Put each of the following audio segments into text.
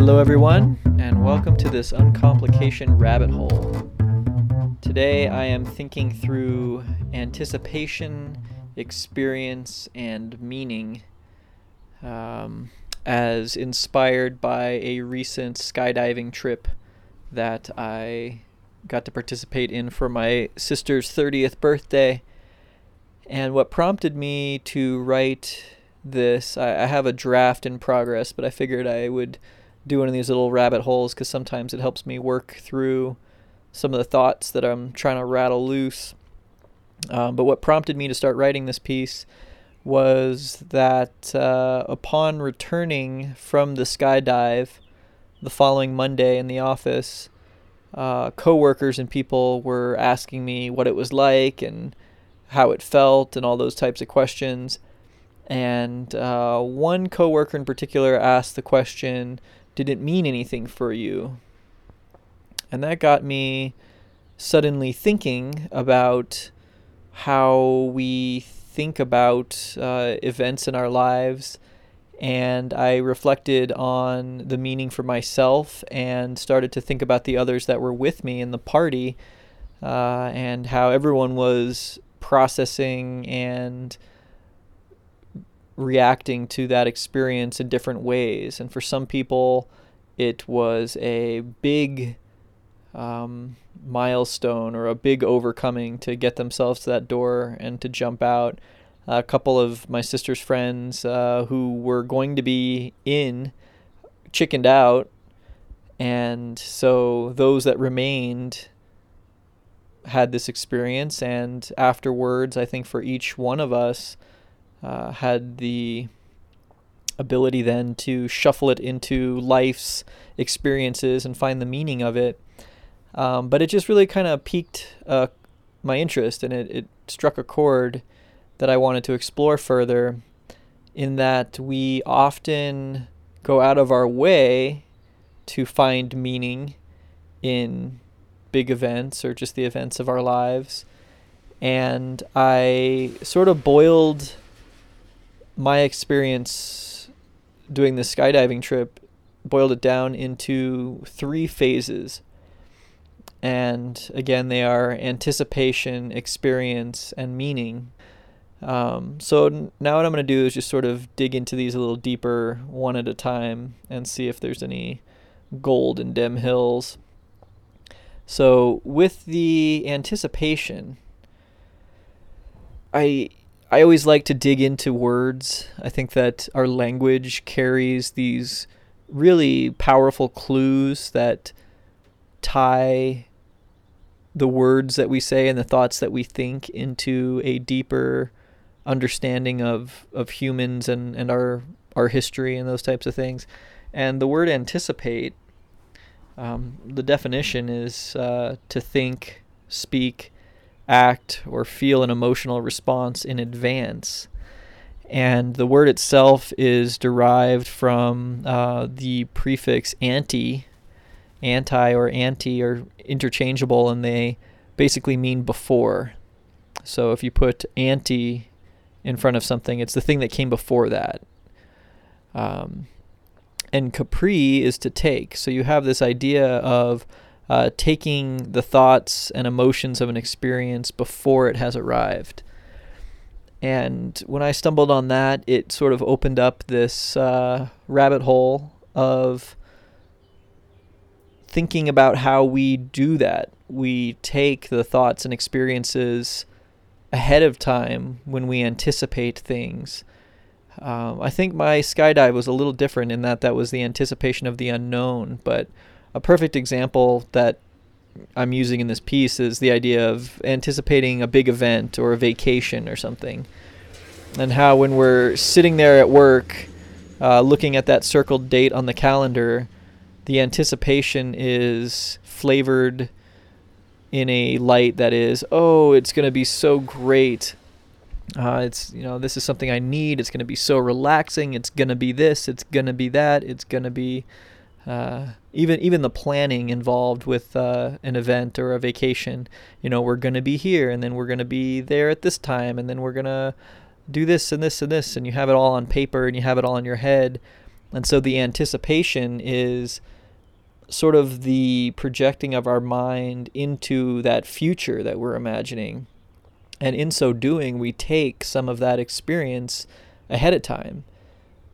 Hello, everyone, and welcome to this uncomplication rabbit hole. Today, I am thinking through anticipation, experience, and meaning um, as inspired by a recent skydiving trip that I got to participate in for my sister's 30th birthday. And what prompted me to write this, I, I have a draft in progress, but I figured I would do one of these little rabbit holes because sometimes it helps me work through some of the thoughts that I'm trying to rattle loose. Um, but what prompted me to start writing this piece was that uh, upon returning from the skydive the following Monday in the office, uh, coworkers and people were asking me what it was like and how it felt and all those types of questions. And uh, one coworker in particular asked the question, "Did it mean anything for you?" And that got me suddenly thinking about how we think about uh, events in our lives and I reflected on the meaning for myself and started to think about the others that were with me in the party uh, and how everyone was processing and reacting to that experience in different ways. And for some people, it was a big um, milestone or a big overcoming to get themselves to that door and to jump out. A couple of my sister's friends uh, who were going to be in chickened out. And so those that remained had this experience. And afterwards i think for each one of us uh, had the ability then to shuffle it into life's experiences and find the meaning of it um, but it just really kind of piqued uh, my interest and it, it struck a chord that I wanted to explore further in that we often go out of our way to find meaning in big events or just the events of our lives. And I sort of boiled my experience doing the skydiving trip, boiled it down into three phases. And again, they are anticipation, experience, and meaning. Um, so now what I'm going to do is just sort of dig into these a little deeper one at a time and see if there's any gold in Dem Hills. So with the anticipation, I I always like to dig into words. I think that our language carries these really powerful clues that tie the words that we say and the thoughts that we think into a deeper understanding of of humans and and our our history and those types of things. And the word anticipate, um, the definition is uh, to think, speak, act, or feel an emotional response in advance. And the word itself is derived from uh, the prefix anti. Anti or anti are interchangeable and they basically mean before. So if you put anti in front of something. It's the thing that came before that. Um, and capere is to take. So you have this idea of uh, taking the thoughts and emotions of an experience before it has arrived. And when I stumbled on that, it sort of opened up this uh, rabbit hole of thinking about how we do that. We take the thoughts and experiences ahead of time when we anticipate things. Um, I think my skydive was a little different in that that was the anticipation of the unknown, but a perfect example that I'm using in this piece is the idea of anticipating a big event or a vacation or something. And how when we're sitting there at work uh, looking at that circled date on the calendar, the anticipation is flavored in a light that is, oh, it's going to be so great. Uh, it's you know this is something I need. It's going to be so relaxing. It's going to be this. It's going to be that. It's going to be uh, even even the planning involved with uh, an event or a vacation. You know, we're to be here, and then we're to be there at this time, and then we're to do this and this and this, and you have it all on paper and you have it all in your head. And so the anticipation is sort of the projecting of our mind into that future that we're imagining. And in so doing, we take some of that experience ahead of time,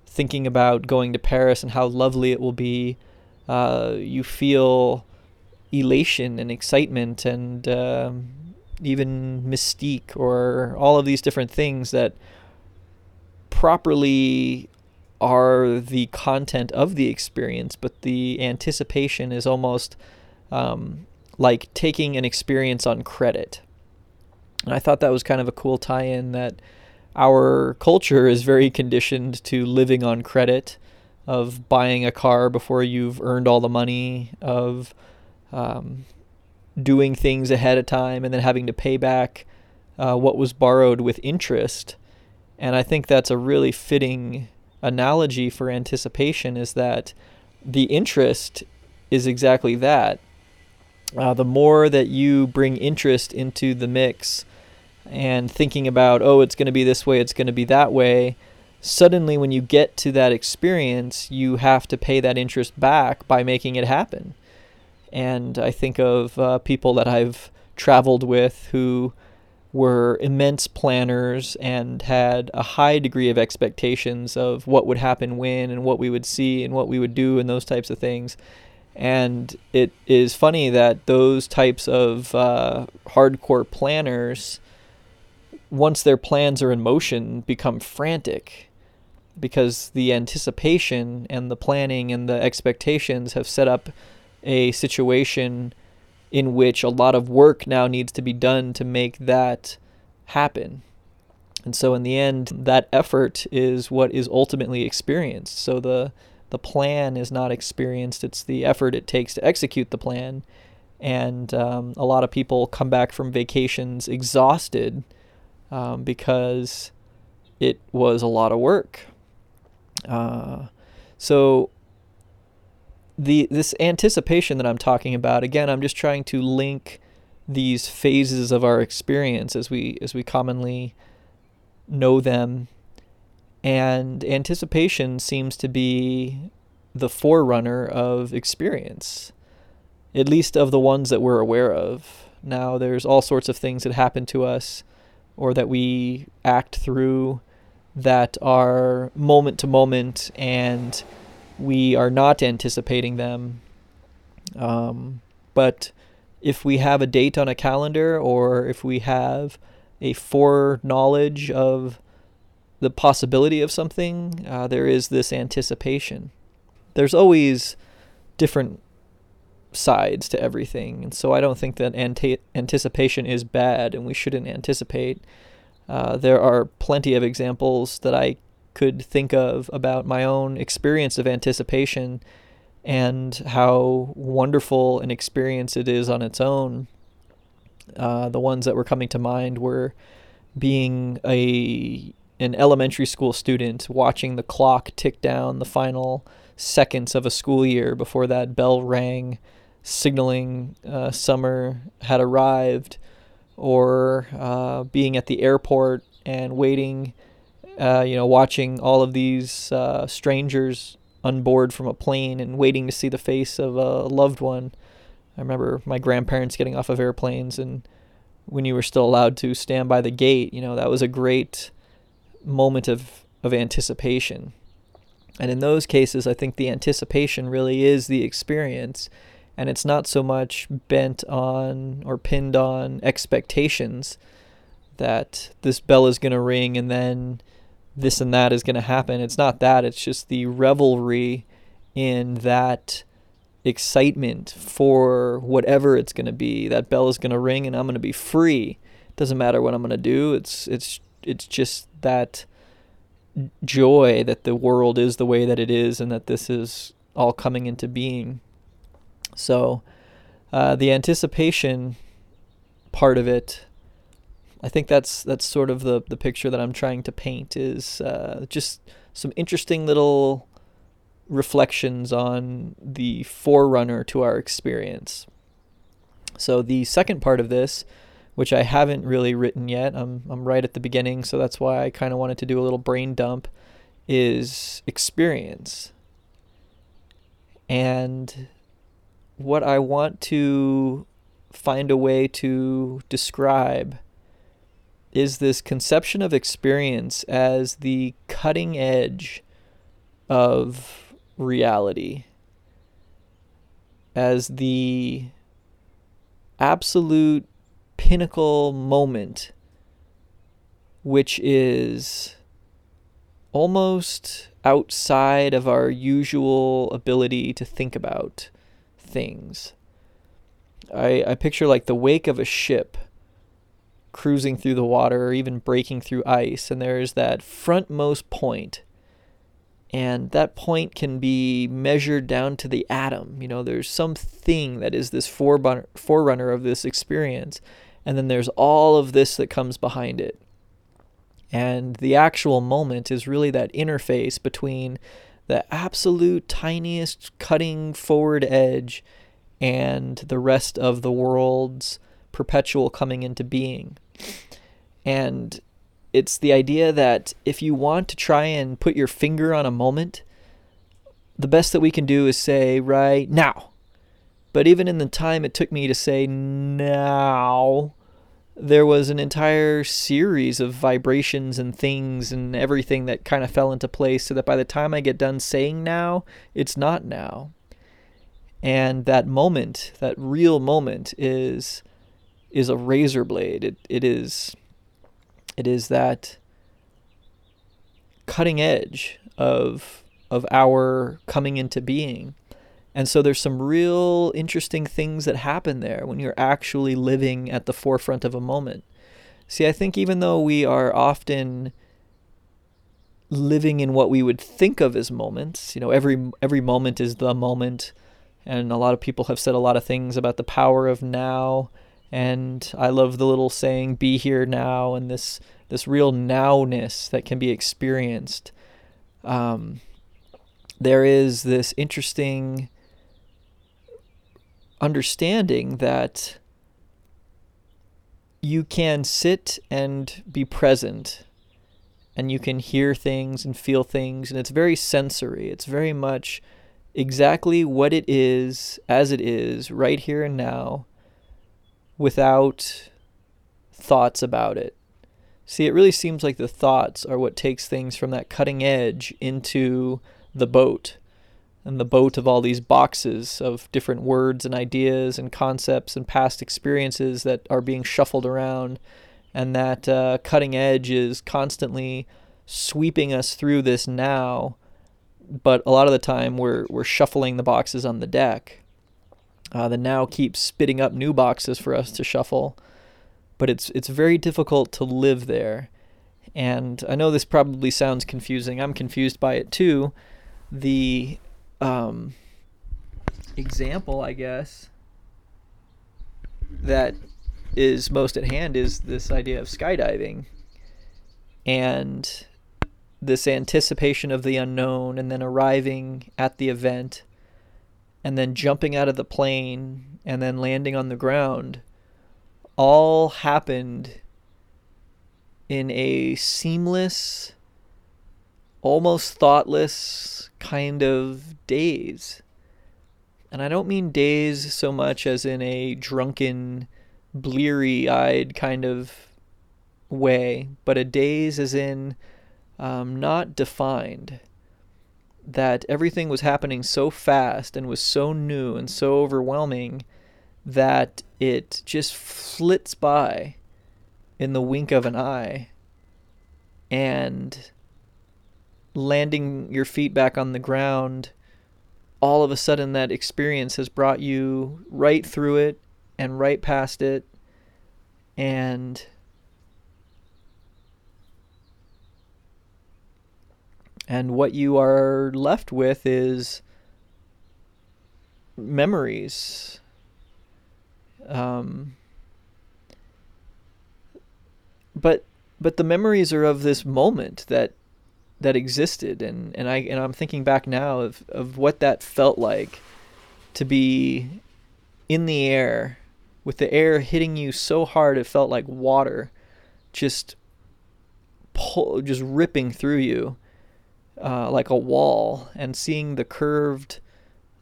thinking about going to Paris and how lovely it will be. Uh, you feel elation and excitement and um, even mystique or all of these different things that properly are the content of the experience, but the anticipation is almost um, like taking an experience on credit. And I thought that was kind of a cool tie in that our culture is very conditioned to living on credit, of buying a car before you've earned all the money, of um, doing things ahead of time and then having to pay back uh, what was borrowed with interest. And I think that's a really fitting analogy for anticipation is that the interest is exactly that. Uh, the more that you bring interest into the mix and thinking about, oh, it's going to be this way, it's going to be that way, suddenly when you get to that experience, you have to pay that interest back by making it happen. And I think of uh, people that I've traveled with who were immense planners and had a high degree of expectations of what would happen when and what we would see and what we would do and those types of things. And it is funny that those types of uh, hardcore planners, once their plans are in motion, become frantic because the anticipation and the planning and the expectations have set up a situation in which a lot of work now needs to be done to make that happen. And so in the end, that effort is what is ultimately experienced. So the the plan is not experienced; it's the effort it takes to execute the plan. And um, a lot of people come back from vacations exhausted um, because it was a lot of work. Uh, so the this anticipation that I'm talking about again I'm just trying to link these phases of our experience as we as we commonly know them. And anticipation seems to be the forerunner of experience at least of the ones that we're aware of. Now there's all sorts of things that happen to us or that we act through that are moment to moment and we are not anticipating them. Um, but if we have a date on a calendar or if we have a foreknowledge of the possibility of something, uh, there is this anticipation. There's always different sides to everything. And so I don't think that ante- anticipation is bad and we shouldn't anticipate. Uh, there are plenty of examples that I could think of about my own experience of anticipation and how wonderful an experience it is on its own. Uh, the ones that were coming to mind were being a an elementary school student watching the clock tick down the final seconds of a school year before that bell rang signaling uh, summer had arrived or uh, being at the airport and waiting uh, you know, watching all of these uh, strangers unboard from a plane and waiting to see the face of a loved one. I remember my grandparents getting off of airplanes, and when you were still allowed to stand by the gate, you know, that was a great moment of, of anticipation. And in those cases, I think the anticipation really is the experience, and it's not so much bent on or pinned on expectations that this bell is going to ring and then this and that is going to happen. It's not that. It's just the revelry in that excitement for whatever it's going to be. That bell is going to ring and I'm going to be free. It doesn't matter what I'm going to do. It's it's it's just that joy that the world is the way that it is and that this is all coming into being. So uh, the anticipation part of it I think that's that's sort of the the picture that I'm trying to paint is uh, just some interesting little reflections on the forerunner to our experience. So the second part of this, which I haven't really written yet, I'm I'm right at the beginning, so that's why I kind of wanted to do a little brain dump, is experience. And what I want to find a way to describe is this conception of experience as the cutting edge of reality, as the absolute pinnacle moment, which is almost outside of our usual ability to think about things. I, I picture like the wake of a ship cruising through the water or even breaking through ice, and there's that frontmost point. And that point can be measured down to the atom. You know, there's something that is this forerunner, forerunner of this experience. And then there's all of this that comes behind it. And the actual moment is really that interface between the absolute tiniest cutting forward edge and the rest of the world's perpetual coming into being. And it's the idea that if you want to try and put your finger on a moment, the best that we can do is say, right now. But even in the time it took me to say now, there was an entire series of vibrations and things and everything that kind of fell into place so that by the time I get done saying now, it's not now. And that moment, that real moment is is a razor blade. It it is it is that cutting edge of of our coming into being. And so there's some real interesting things that happen there when you're actually living at the forefront of a moment. See, I think even though we are often living in what we would think of as moments, you know, every every moment is the moment, and a lot of people have said a lot of things about the power of now and I love the little saying "be here now" and this this real nowness that can be experienced. Um, there is this interesting understanding that you can sit and be present and you can hear things and feel things and it's very sensory it's very much exactly what it is as it is right here and now without thoughts about it. See, it really seems like the thoughts are what takes things from that cutting edge into the boat. And the boat of all these boxes of different words and ideas and concepts and past experiences that are being shuffled around. And that uh, cutting edge is constantly sweeping us through this now. But a lot of the time, we're, we're shuffling the boxes on the deck. Uh, the now keeps spitting up new boxes for us to shuffle, but it's it's very difficult to live there. And I know this probably sounds confusing. I'm confused by it too. The um, example, I guess, that is most at hand is this idea of skydiving and this anticipation of the unknown and then arriving at the event and then jumping out of the plane and then landing on the ground all happened in a seamless, almost thoughtless kind of daze. And I don't mean daze so much as in a drunken, bleary eyed kind of way, but a daze as in um, not defined that everything was happening so fast and was so new and so overwhelming that it just flits by in the wink of an eye and landing your feet back on the ground all of a sudden that experience has brought you right through it and right past it and and what you are left with is memories. Um, but but the memories are of this moment that that existed and, and I and I'm thinking back now of, of what that felt like to be in the air with the air hitting you so hard it felt like water just pull just ripping through you uh, like a wall and seeing the curved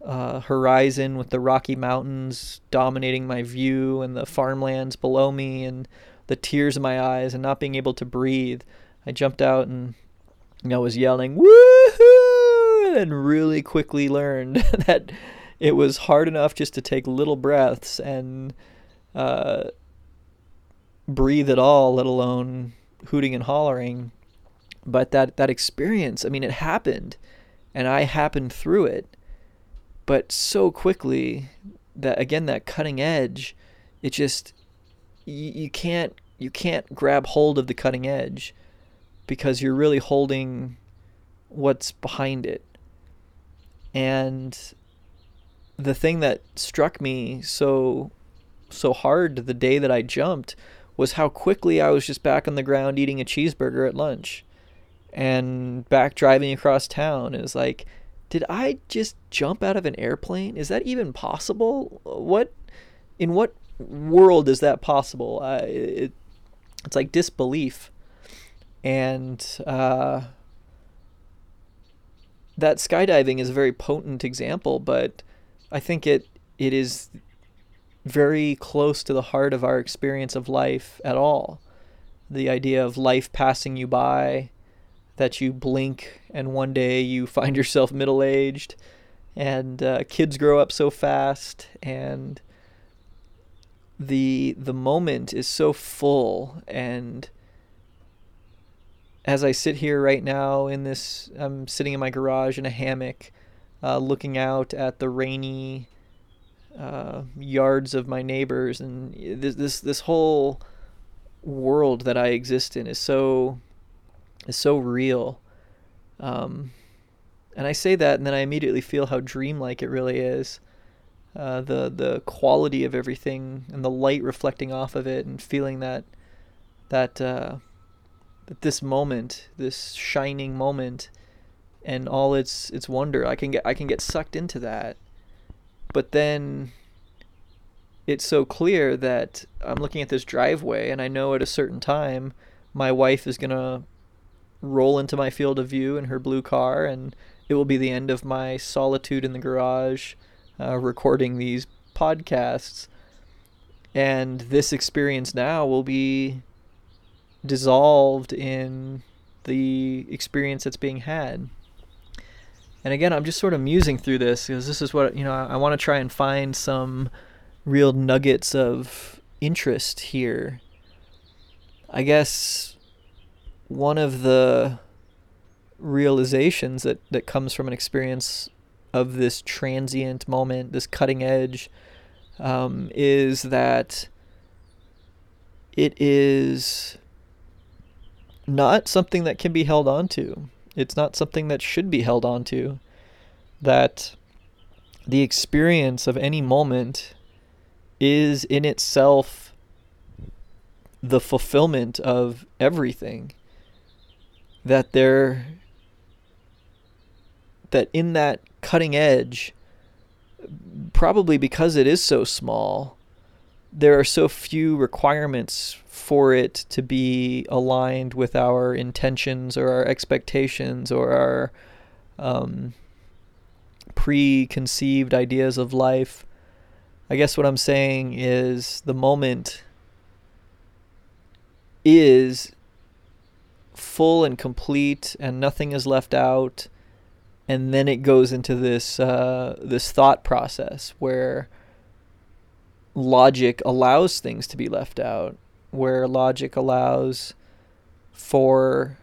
uh, horizon with the Rocky Mountains dominating my view and the farmlands below me and the tears in my eyes and not being able to breathe. I jumped out and know was yelling woohoo and really quickly learned that it was hard enough just to take little breaths and uh, breathe at all, let alone hooting and hollering. But that that experience, I mean, it happened, and I happened through it but so quickly that again that cutting edge it just you, you can't you can't grab hold of the cutting edge because you're really holding what's behind it and the thing that struck me so so hard the day that I jumped was how quickly I was just back on the ground eating a cheeseburger at lunch and back driving across town. It was like did I just jump out of an airplane? Is that even possible? What in what world is that possible? It, it's like disbelief, and uh, that skydiving is a very potent example. But I think it it is very close to the heart of our experience of life at all. The idea of life passing you by, that you blink and one day you find yourself middle aged and uh, kids grow up so fast and the the moment is so full and as I sit here right now in this I'm sitting in my garage in a hammock uh, looking out at the rainy uh, yards of my neighbors and this this this whole world that I exist in is so is so real. Um, and I say that, and then I immediately feel how dreamlike it really is. Uh, the the quality of everything and the light reflecting off of it, and feeling that that uh, that this moment, this shining moment, and all its its wonder, I can get I can get sucked into that. But then it's so clear that I'm looking at this driveway, and I know at a certain time my wife is gonna roll into my field of view in her blue car, and it will be the end of my solitude in the garage uh, recording these podcasts. And this experience now will be dissolved in the experience that's being had. And again, I'm just sort of musing through this because this is what, you know, I, I want to try and find some real nuggets of interest here. I guess one of the realizations that, that comes from an experience of this transient moment, this cutting edge, um, is that it is not something that can be held onto. It's not something that should be held onto. That the experience of any moment is in itself the fulfillment of everything that they're that in that cutting edge probably because it is so small there are so few requirements for it to be aligned with our intentions or our expectations or our um, preconceived ideas of life. I guess what I'm saying is the moment is full and complete and nothing is left out and then it goes into this uh, this thought process where logic allows things to be left out where logic allows for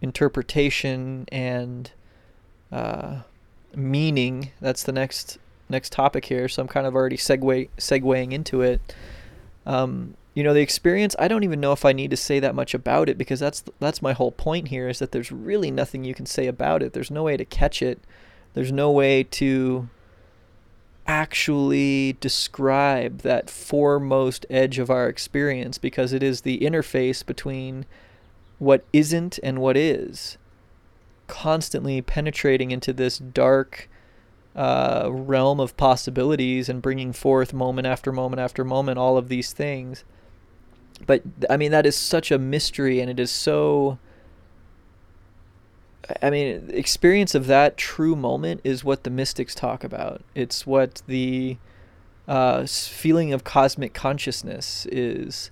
interpretation and uh, meaning. That's the next next topic here so i'm kind of already segue segueing into it. Um, you know the experience i don't even know if i need to say that much about it because that's that's my whole point here is that there's really nothing you can say about it. There's no way to catch it. There's no way to actually describe that foremost edge of our experience because it is the interface between what isn't and what is constantly penetrating into this dark uh, realm of possibilities and bringing forth moment after moment after moment all of these things. But I mean that is such a mystery and it is so I mean, experience of that true moment is what the mystics talk about. It's what the uh, feeling of cosmic consciousness is.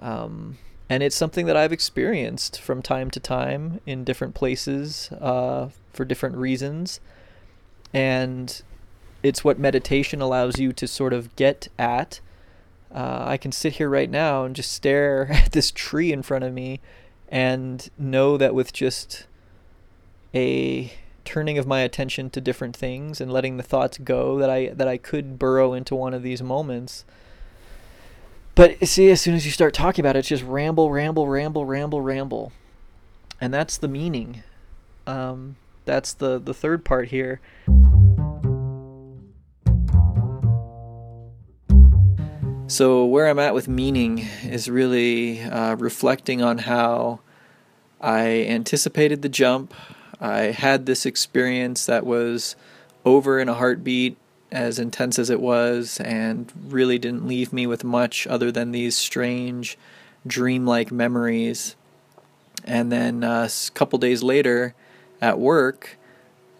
Um, and it's something that I've experienced from time to time in different places uh, for different reasons. And it's what meditation allows you to sort of get at. Uh, I can sit here right now and just stare at this tree in front of me and know that with just a turning of my attention to different things and letting the thoughts go that I that I could burrow into one of these moments. But see, as soon as you start talking about it, it's just ramble, ramble, ramble, ramble, ramble, and that's the meaning. Um, that's the the third part here. So where I'm at with meaning is really uh, reflecting on how I anticipated the jump. I had this experience that was over in a heartbeat, as intense as it was, and really didn't leave me with much other than these strange, dreamlike memories. And then uh, a couple days later, at work,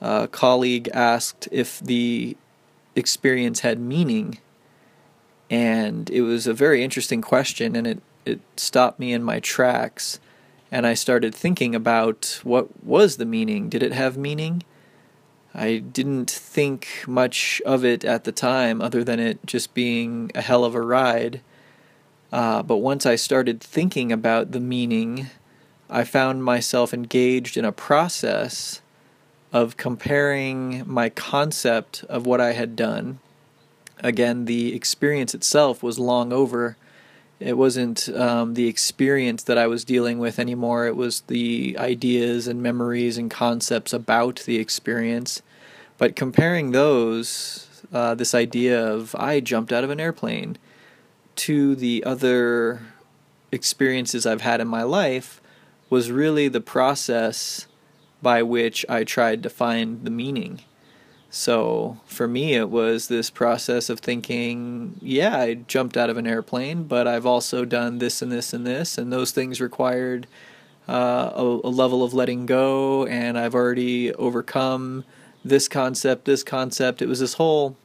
a colleague asked if the experience had meaning and it was a very interesting question and it, it stopped me in my tracks and I started thinking about what was the meaning. Did it have meaning? I didn't think much of it at the time, other than it just being a hell of a ride. Uh, but once I started thinking about the meaning, I found myself engaged in a process of comparing my concept of what I had done again, the experience itself was long over. It wasn't um, the experience that I was dealing with anymore. It was the ideas and memories and concepts about the experience. But comparing those, uh, this idea of I jumped out of an airplane, to the other experiences I've had in my life, was really the process by which I tried to find the meaning. So for me, it was this process of thinking, yeah, I jumped out of an airplane, but I've also done this and this and this, and those things required uh, a, a, level of letting go, and I've already overcome this concept, this concept. It was this whole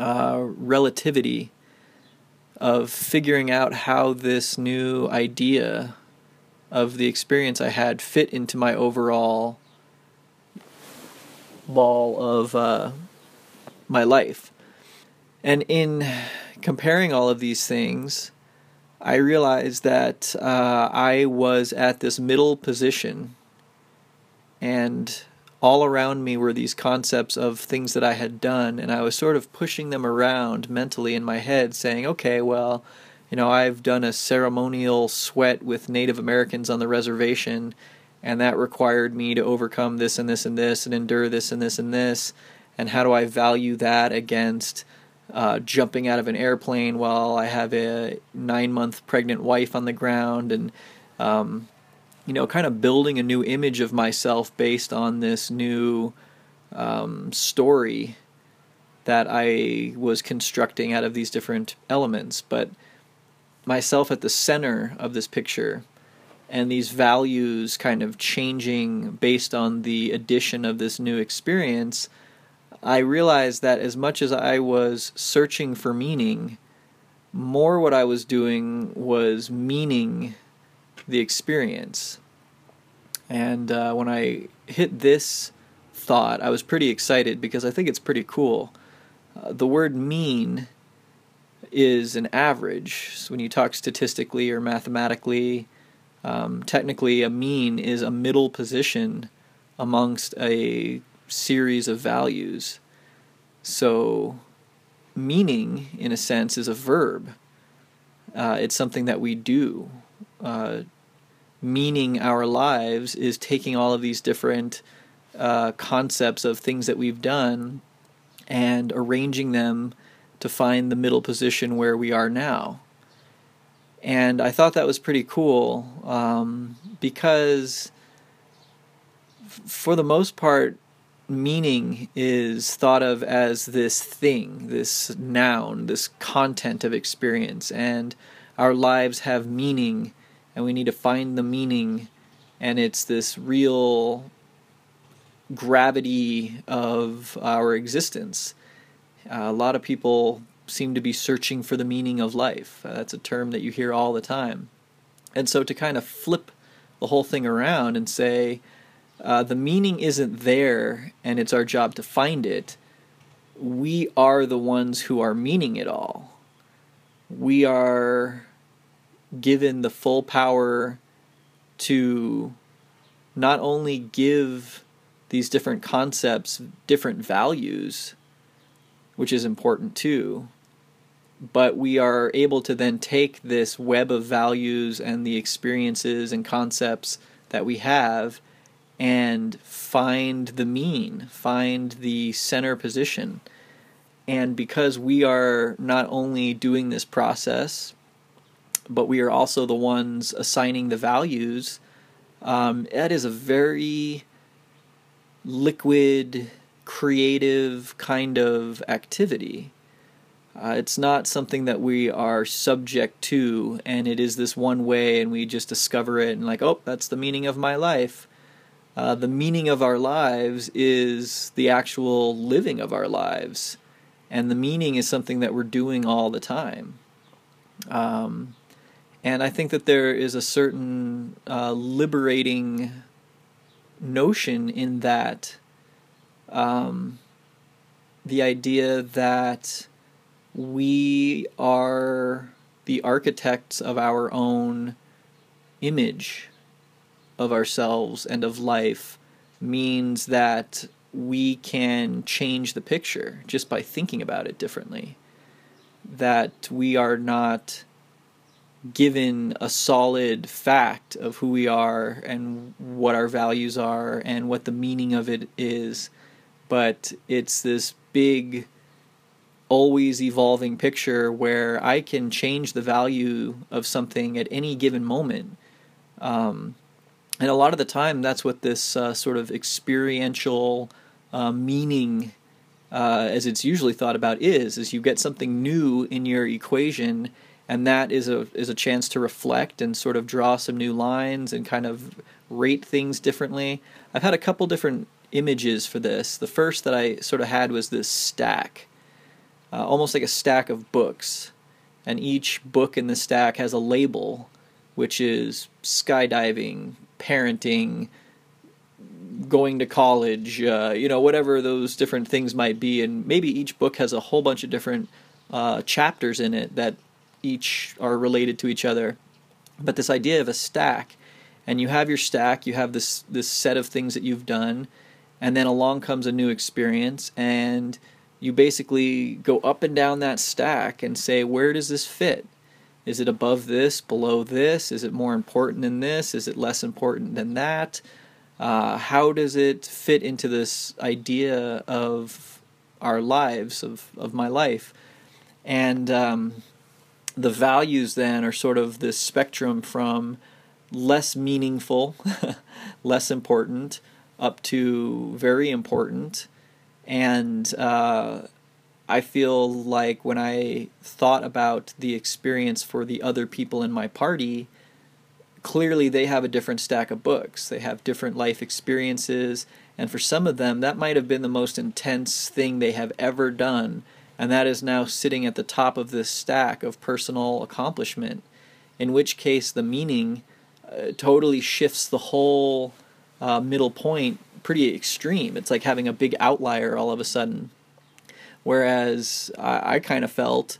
uh, relativity of figuring out how this new idea of the experience I had fit into my overall ball of uh, my life. And in comparing all of these things, I realized that uh, I was at this middle position, and all around me were these concepts of things that I had done, and I was sort of pushing them around mentally in my head, saying, okay, well, you know, I've done a ceremonial sweat with Native Americans on the reservation, and that required me to overcome this and this and this and endure this and this and this. And how do i value that against uh, jumping out of an airplane while i have a nine month pregnant wife on the ground and um, you know kind of building a new image of myself based on this new um, story that i was constructing out of these different elements. But myself at the center of this picture and these values kind of changing based on the addition of this new experience, I realized that as much as I was searching for meaning, more what I was doing was meaning the experience. And uh, when I hit this thought, I was pretty excited because I think it's pretty cool. Uh, the word mean is an average. So when you talk statistically or mathematically, um, technically, a mean is a middle position amongst a series of values. So, meaning, in a sense, is a verb. Uh, it's something that we do. Uh, meaning our lives is taking all of these different uh, concepts of things that we've done and arranging them to find the middle position where we are now and I thought that was pretty cool um, because, f- for the most part, meaning is thought of as this thing, this noun, this content of experience, and our lives have meaning, and we need to find the meaning, and it's this real gravity of our existence. Uh, a lot of people seem to be searching for the meaning of life. Uh, that's a term that you hear all the time. And so to kind of flip the whole thing around and say, uh, the meaning isn't there and it's our job to find it, we are the ones who are meaning it all. We are given the full power to not only give these different concepts different values, which is important too, but we are able to then take this web of values and the experiences and concepts that we have and find the mean, find the center position. And because we are not only doing this process, but we are also the ones assigning the values, um, that is a very liquid, creative kind of activity. Uh, it's not something that we are subject to, and it is this one way, and we just discover it and, like, oh, that's the meaning of my life. Uh, the meaning of our lives is the actual living of our lives, and the meaning is something that we're doing all the time. Um, and I think that there is a certain uh, liberating notion in that um, the idea that we are the architects of our own image of ourselves and of life means that we can change the picture just by thinking about it differently. That we are not given a solid fact of who we are and what our values are and what the meaning of it is, but it's this big, always evolving picture where I can change the value of something at any given moment. Um, and a lot of the time that's what this uh, sort of experiential uh, meaning uh, as it's usually thought about is is you get something new in your equation and that is a is a chance to reflect and sort of draw some new lines and kind of rate things differently. I've had a couple different images for this. The first that i sort of had was this stack uh, almost like a stack of books and each book in the stack has a label which is skydiving parenting, going to college, uh, you know, whatever those different things might be. And maybe each book has a whole bunch of different uh, chapters in it that each are related to each other. But this idea of a stack, and you have your stack, you have this this set of things that you've done, and then along comes a new experience, and you basically go up and down that stack and say, where does this fit? Is it above this, below this? Is it more important than this? Is it less important than that? Uh, how does it fit into this idea of our lives, of, of my life? And um, the values then are sort of this spectrum from less meaningful, less important, up to very important. And uh, I feel like when I thought about the experience for the other people in my party, clearly they have a different stack of books. They have different life experiences, and for some of them, that might have been the most intense thing they have ever done, and that is now sitting at the top of this stack of personal accomplishment. In which case, the meaning uh, totally shifts the whole uh, middle point pretty extreme. It's like having a big outlier all of a sudden. Whereas I, I kind of felt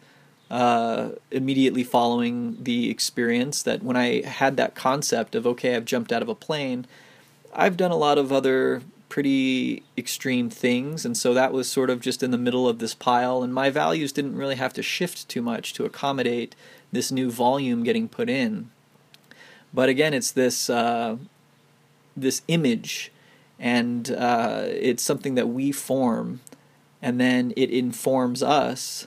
uh, immediately following the experience that when I had that concept of, okay, I've jumped out of a plane, I've done a lot of other pretty extreme things, and so that was sort of just in the middle of this pile, and my values didn't really have to shift too much to accommodate this new volume getting put in. But again, it's this uh, this image, and uh, it's something that we form and then it informs us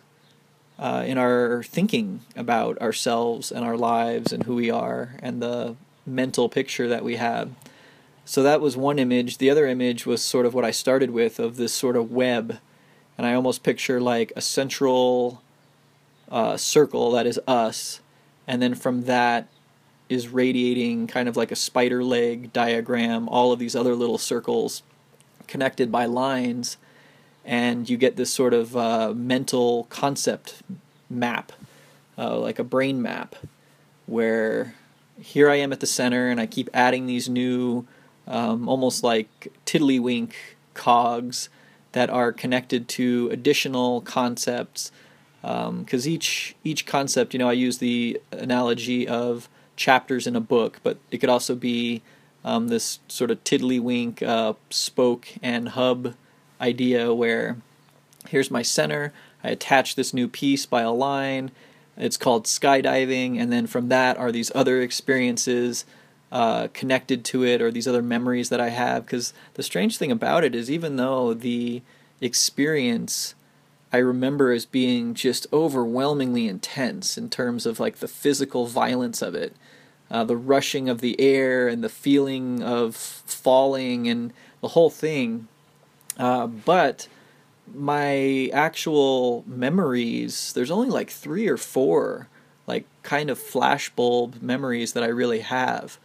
uh, in our thinking about ourselves and our lives and who we are and the mental picture that we have. So that was one image. The other image was sort of what I started with of this sort of web, and I almost picture like a central uh, circle that is us, and then from that is radiating kind of like a spider leg diagram, all of these other little circles connected by lines, and you get this sort of uh, mental concept map, uh, like a brain map, where here I am at the center, and I keep adding these new, um, almost like tiddlywink cogs that are connected to additional concepts. Because um, each each concept, you know, I use the analogy of chapters in a book, but it could also be um, this sort of tiddlywink uh, spoke and hub idea where here's my center. I attach this new piece by a line. It's called skydiving, and then from that are these other experiences uh, connected to it or these other memories that I have. Because the strange thing about it is, even though the experience I remember as being just overwhelmingly intense in terms of like the physical violence of it, uh, the rushing of the air and the feeling of falling and the whole thing. Uh, but my actual memories, there's only like three or four, like kind of flashbulb memories that I really have.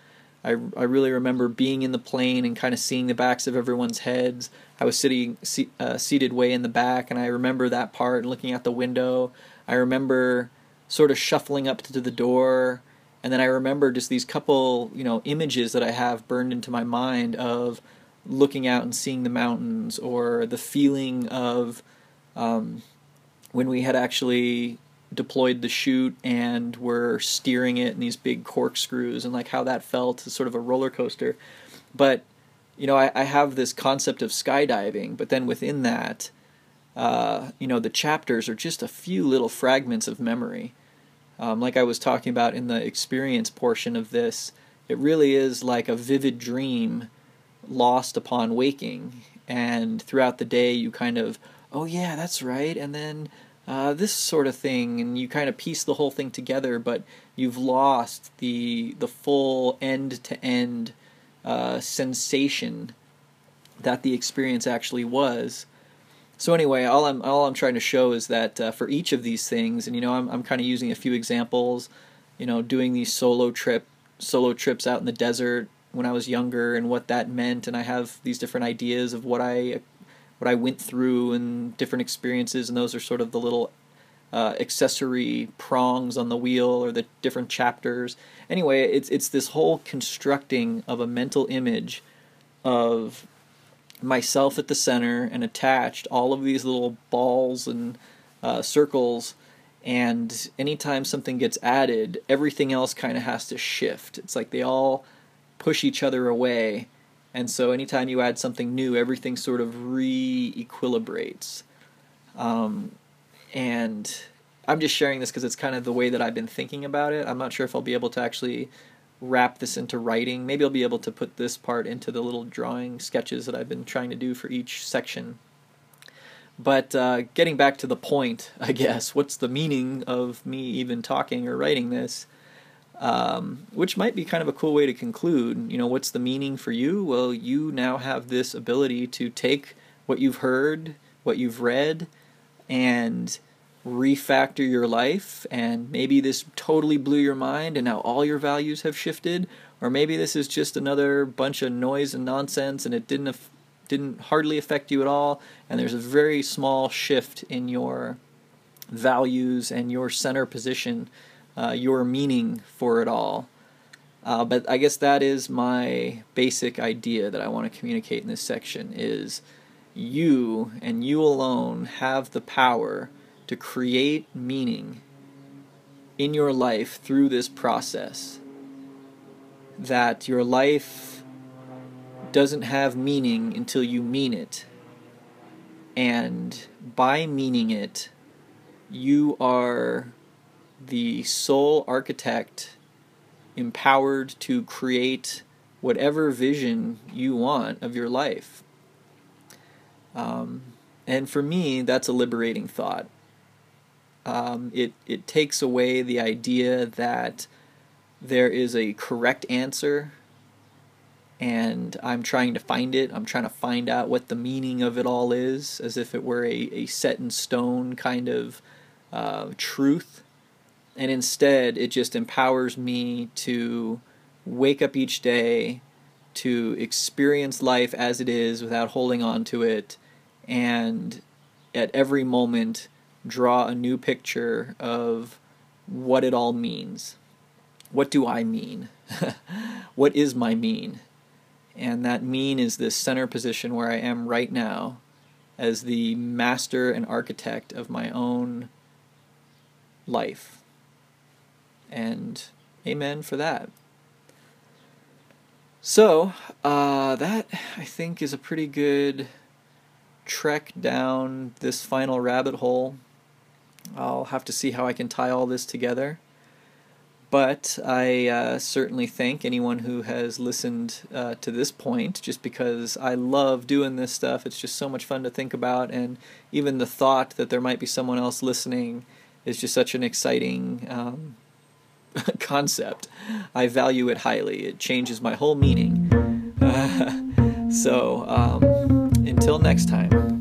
I, I really remember being in the plane and kind of seeing the backs of everyone's heads. I was sitting uh, seated way in the back, and I remember that part and looking out the window. I remember sort of shuffling up to the door, and then I remember just these couple, you know, images that I have burned into my mind of looking out and seeing the mountains or the feeling of um, when we had actually deployed the chute and were steering it in these big corkscrews and like how that felt as sort of a roller coaster. But you know, I, I have this concept of skydiving, but then within that, uh, you know, the chapters are just a few little fragments of memory. Um, like I was talking about in the experience portion of this, it really is like a vivid dream lost upon waking. And throughout the day, you kind of, oh yeah, that's right. And then uh, this sort of thing, and you kind of piece the whole thing together, but you've lost the the full end to end sensation that the experience actually was. So anyway, all I'm all I'm trying to show is that uh, for each of these things, and you know, I'm I'm kind of using a few examples, you know, doing these solo trip solo trips out in the desert, when I was younger and what that meant, and I have these different ideas of what I what I went through and different experiences, and those are sort of the little uh, accessory prongs on the wheel or the different chapters. Anyway, it's it's this whole constructing of a mental image of myself at the center and attached all of these little balls and uh, circles and anytime something gets added everything else kind of has to shift it's like they all push each other away. And so anytime you add something new, everything sort of re equilibrates. Um, and I'm just sharing this because it's kind of the way that I've been thinking about it. I'm not sure if I'll be able to actually wrap this into writing. Maybe I'll be able to put this part into the little drawing sketches that I've been trying to do for each section. But uh, getting back to the point, I guess, what's the meaning of me even talking or writing this? Um, which might be kind of a cool way to conclude. You know, what's the meaning for you? Well, you now have this ability to take what you've heard, what you've read, and refactor your life. And maybe this totally blew your mind, and now all your values have shifted. Or maybe this is just another bunch of noise and nonsense, and it didn't af- didn't hardly affect you at all. And there's a very small shift in your values and your center position uh, your meaning for it all. Uh, but I guess that is my basic idea that I want to communicate in this section is you and you alone have the power to create meaning in your life through this process. That your life doesn't have meaning until you mean it. And by meaning it, you are the sole architect empowered to create whatever vision you want of your life. Um, and for me, that's a liberating thought. Um, it it takes away the idea that there is a correct answer, and I'm trying to find it. I'm trying to find out what the meaning of it all is, as if it were a, a set in stone kind of uh, truth and instead it just empowers me to wake up each day to experience life as it is without holding on to it, and at every moment draw a new picture of what it all means. What do I mean? what is my mean? And that mean is this center position where I am right now as the master and architect of my own life. And amen for that. So, uh, that I think is a pretty good trek down this final rabbit hole. I'll have to see how I can tie all this together. But I uh, certainly thank anyone who has listened uh, to this point, just because I love doing this stuff. It's just so much fun to think about, and even the thought that there might be someone else listening is just such an exciting um, concept. I value it highly. It changes my whole meaning. So, um, until next time.